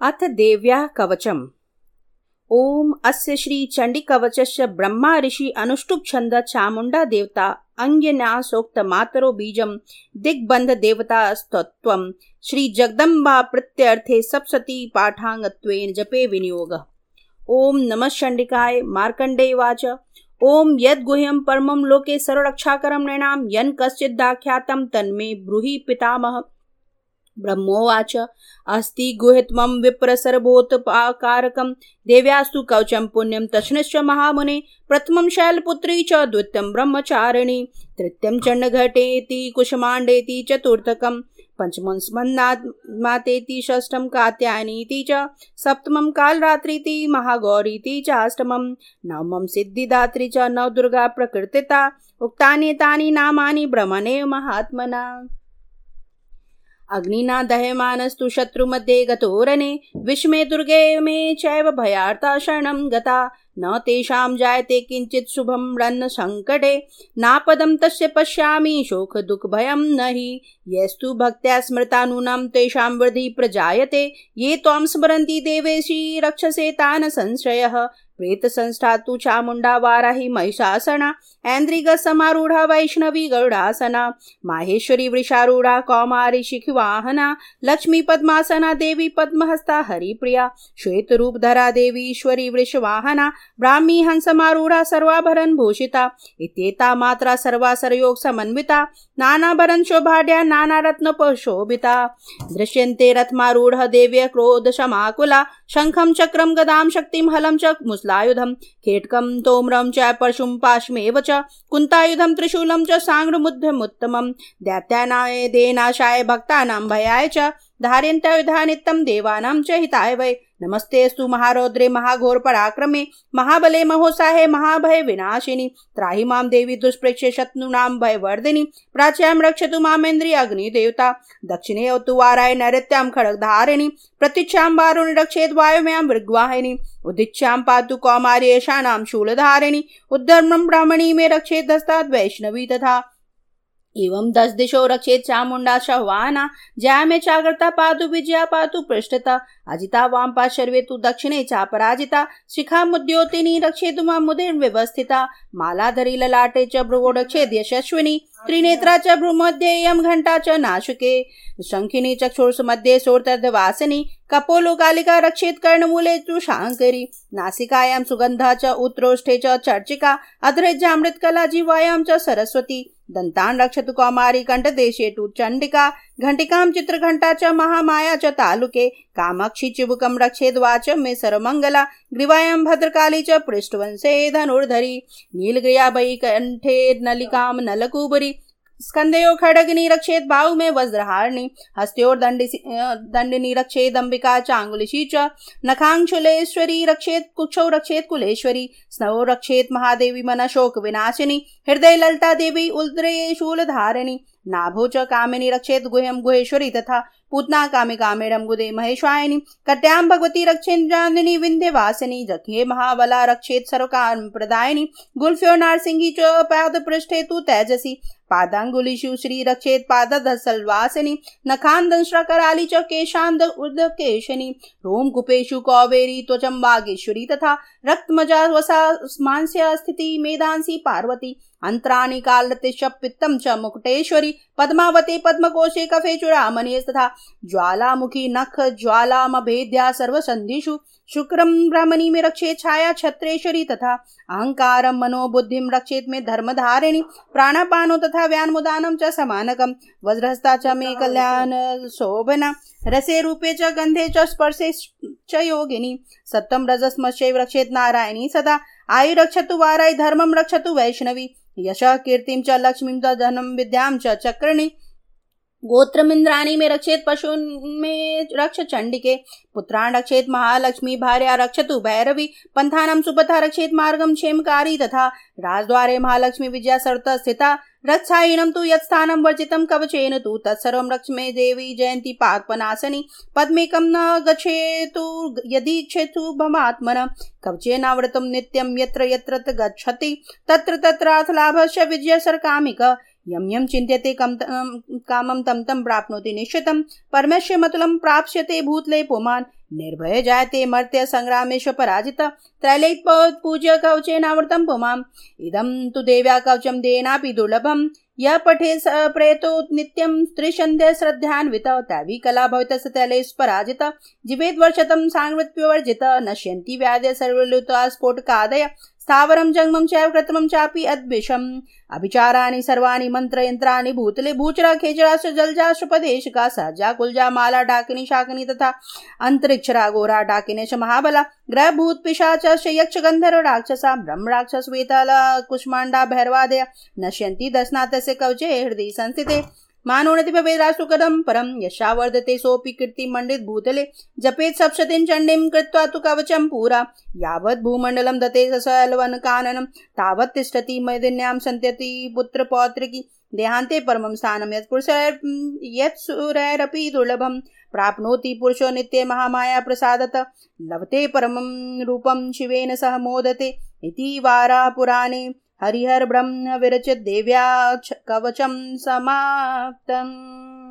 अथ देव्याः कवचम्। ॐ अस्य श्रीचण्डिकवचस्य ब्रह्मा ऋषि अनुष्टुप्छन्द चामुण्डा देवता अङ्ग्यन्यासोक्तमातरो बीजं दिग्बन्धदेवतास्तत्त्वं श्रीजगदम्बा प्रत्यर्थे सप्सती पाठाङ्गत्वेन जपे विनियोगः। ॐ नमः चण्डिकाय मार्कण्डेयवाच ॐ यद्गुह्यं परमं लोके सर्वरक्षाकरं नृणां यन् कश्चिदाख्यातं तन्मे ब्रूहि पितामह। ब्रह्मोवाच। अस्ति गुहित्वं विप्रसर्वोत्पाकारकं देव्यास्तु कवचं पुण्यं तस्नश्च महामुने। प्रथमं शैलपुत्री च, द्वितीयं ब्रह्मचारिणी। तृतीयं चण्डघटेति कुशमाण्डेति चतुर्थकं। पञ्चमं स्मन्नात्मातेति षष्ठं कात्यायनीति च। सप्तमं कालरात्रीति महागौरीति च अष्टमं। नवमं सिद्धिदात्री च, नवदुर्गा प्रकृतिता। उक्तानि तानि नामानि ब्रह्मणेव महात्मना। अग्निना दह्यमानस्तु शत्रुमध्ये गतोरणे, विस्मे दुर्गे मे चैव शरणं गता। न तेषां जायते किञ्चित् शुभं रन्न सङ्कटे नापदं तस्य पश्यामि, शोकदुःखभयं न हि यस्तु भक्त्या स्मृतानूनां तेषां वृद्धि प्रजायते। ये त्वां स्मरन्ति देवेशी रक्षसे तान् संशयः प्रेतसंस्था तु चामुण्डा वाराहि महिषासना, ऐन्द्रिगसमारूढा वैष्णवी गरुडासना माहेश्वरी वृषारूढा कौमारी शिखवाहना लक्ष्मी पद्मासना देवी पद्महस्ता हरिप्रिया, श्वेतरूपधरा देवी ईश्वरी वृषवाहना ब्राह्मी हंसमारूढा सर्वाभरण भूषिता, इत्येता मात्रा सर्वासरयोग समन्विता, नानाभरण शोभाढ्या नानारत्नपशोभिता दृश्यन्ते रथमारूढ, देव्य क्रोधशमाकुला शङ्खं चक्रं गदां शक्तिं हलं च मुस्लायुधं खेटकम तोम्रम च परशुं पाशमेव च। कुन्तायुधं त्रिशूलं च साङ्गमुद्धमुत्तमं दैत्यानाय देनाशाय भक्तानां भयाय च। धार्यन्त्युधानित्यं देवानां च हिताय वै। नमस्तेस्तु महारौद्रे महाघोर पराक्रमे महाबले महोत्साहे, महाभय विनाशिनी। त्राहि माँ देवी दुष्प्रेक्ष्य शत्रूणां भयवर्धिनी। प्राच्यां रक्षतु मामेन्द्रिय अग्निदेवता। दक्षिणे तु वाराय नैऋत्यां खड्गधारिणी। प्रतीक्षां वारुणि रक्षेत् वायुम्यां मृग्वाहिनी। उदिच्छां पातु कौमार्य येषाणां शूलधारिणी। उद्धर्मं ब्राह्मणी मे रक्षेत् हस्ताद् वैष्णवी तथा एवं दस दिशो रक्षेत चामुंडा शहवाना, ज्या में चागरता पातु विजया पातु पृष्ठता, अजिता वाम पा शर्वे तु दक्षिणे चा पराजिता शिखा मुद्योतिनी रक्षेतु माँ मुदे व्यवस्थिता, मालाधरी ललाटे च भ्रुवो रक्षेद यशस्विनी, त्रिनेत्रा च भ्रुमध्ये घंटा च नाशुके, शंखिनी चक्षुर्स मध्ये सोर्तर्धवासिनी कपोलो कालिका रक्षेत कर्णमूले तु शाङ्करी नासिकायां सुगन्धा च उत्रोष्ठे च चर्चिका, अधृज्यामृतकला जीवायां च सरस्वती दन्तान् रक्षतु कौमारी टू चंडिका चण्डिका, घण्टिकां चित्रघण्टा च महामाया च तालुके, कामाक्षी चिबुकं रक्षेद्वाच मे मंगला ग्रीवायां भद्रकाली च पृष्ठवंशे धनुर्धरी नीलग्रिया बयि कण्ठे नलिकां नलकूबरी स्कंदयो खड़ग रक्षेत बाहु में वज्रहारणी हस्त्योर दंड दंड निरक्षेद अंबिका चांगुलिशी च नखांशुलेश्वरी रक्षेत कुक्षौ रक्षेत कुलेश्वरी स्नौ रक्षेत महादेवी मन शोक विनाशिनी, हृदय ललता देवी उद्रे शूलधारिणी नाभो च कामिनी रक्षेत गुहम गुहेश्वरी तथा पूतना कामे कामेडम गुदे महेश्वायनी कट्याम भगवती रक्षेन्द्रांदिनी विंध्यवासिनी जखे महाबला रक्षेत सर्वकाम प्रदायिनी, गुल्फ्यो नारसिंही च पाद पृष्ठे तु तेजसी पादांगुलिषु श्री रक्षेत पादधसल्वासिनी नखान्दंश्रकराली च केशान्द उर्दकेशनी रोम कुपेशु कौवेरी त्वचम बागेश्वरी तथा रक्तमजा वसा मांस्य स्थिति मेदांसी पार्वती, अंतराणि कालतिश पित्तम च मुकुटेश्वरी, पद्मावती, पद्मकोशे कफे चुरा चुरामणि तथा ज्वालामुखी नख, ज्वालामभेद्या सर्वसन्धिषु। शुक्रम ब्राह्मणी में रक्षे छाया छत्रेश्वरी तथा अहंकार मनोबुद्धि रक्षेत में धर्मधारिणी। प्राणापानो तथा व्यानमुदानम च समानकम वज्रहस्ता च मे कल्याण शोभना। रसे रूपे च गंधे च स्पर्शे च योगिनी। सत्तम रजस्मशैव रक्षेत नारायणी सदा। आयु रक्षतु वाराय धर्मम रक्षतु वैष्णवी। यश कीर्तिं च लक्ष्मीं च धनं विद्यां च चक्रणी। गोत्रमिंद्राणी में रक्षेत पशु में रक्ष चंडिके पुत्रान् रक्षेत महालक्ष्मी, भार्या रक्षतु भैरवी। पंथानं सुपथा रक्षेत मार्गम क्षेमकारी तथा राजद्वारे महालक्ष्मी विजया सर्त स्थिता। रक्षाहीनं तु यत्स्थानं वर्जितं कवचेन तु तत्सर्वं रक्ष्मे देवी जयंती पात्पनासनि पद्मेकं न गच्छेतु यदि क्षेतु भमात्मन कवचेनावृतं नित्यं यत्र यत्र गच्छति। तत्र तत्राथ लाभस्य यम यम चिन्त्यते कामं तम तं प्राप्नोति निश्चितं परमेश्य मतुलं प्राप्स्यते भूतले पुमान्। निर्भय जायते मर्त्य सङ्ग्रामेश्व पराजित। त्रैलैत् पूज्य कवचेनावृतं पुमाम्। इदं तु देव्या कवचम देनापि दुर्लभं यः पठे प्रेतो नित्यं त्रिशन्ध्य श्रद्धान्वित। तैवी कला भवितस्य तैलेश पराजित जीवेद् वर्षतं साङ्गृत्युवर्जित नश्यन्ति व्याधय सर्वलुता स्फोटकादय। स्थावरं जङ्गमं चैव कृत्रिमं चापि अद्विषम् अभिचाराणि, सर्वाणि, मन्त्रयन्त्राणि, भूतले, भूचरा खेचराश्च जलजाश्वपदेशिका सहजा कुलजा, माला, डाकिनी, शाकिनी तथा अन्तरिक्षरा घोरा डाकिने च महाबला ग्रहभूत पिशाच यक्ष गन्धर्व, राक्षसा, ब्रह्म, राक्षस, वेताल, कुष्माण्डा, भैरवादय, नश्यन्ति दशनाथस्य कवचे हृदय संस्थिते मानोनति भवेदासुकरं परं यशावर्धते सोऽपि कीर्तिमण्डित भूतले, जपेत् सप्ततिं चण्डीं कृत्वा तु कवचं पुरा। यावत् भूमण्डलं दते ससलवनकाननं तावत् तिष्ठति मैदिन्यां सन्त्यति पुत्रपौत्रिकी देहान्ते परमं स्थानं यत्पुरुष यत्सुरैरपि दुर्लभं। प्राप्नोति पुरुषो नित्ये महामाया प्रसादत। लभते परमं रूपं शिवेन सह मोदते। इति वारापुराणे हरिहर् ब्रह्म विरचितदेव्या कवचं समाप्तम्।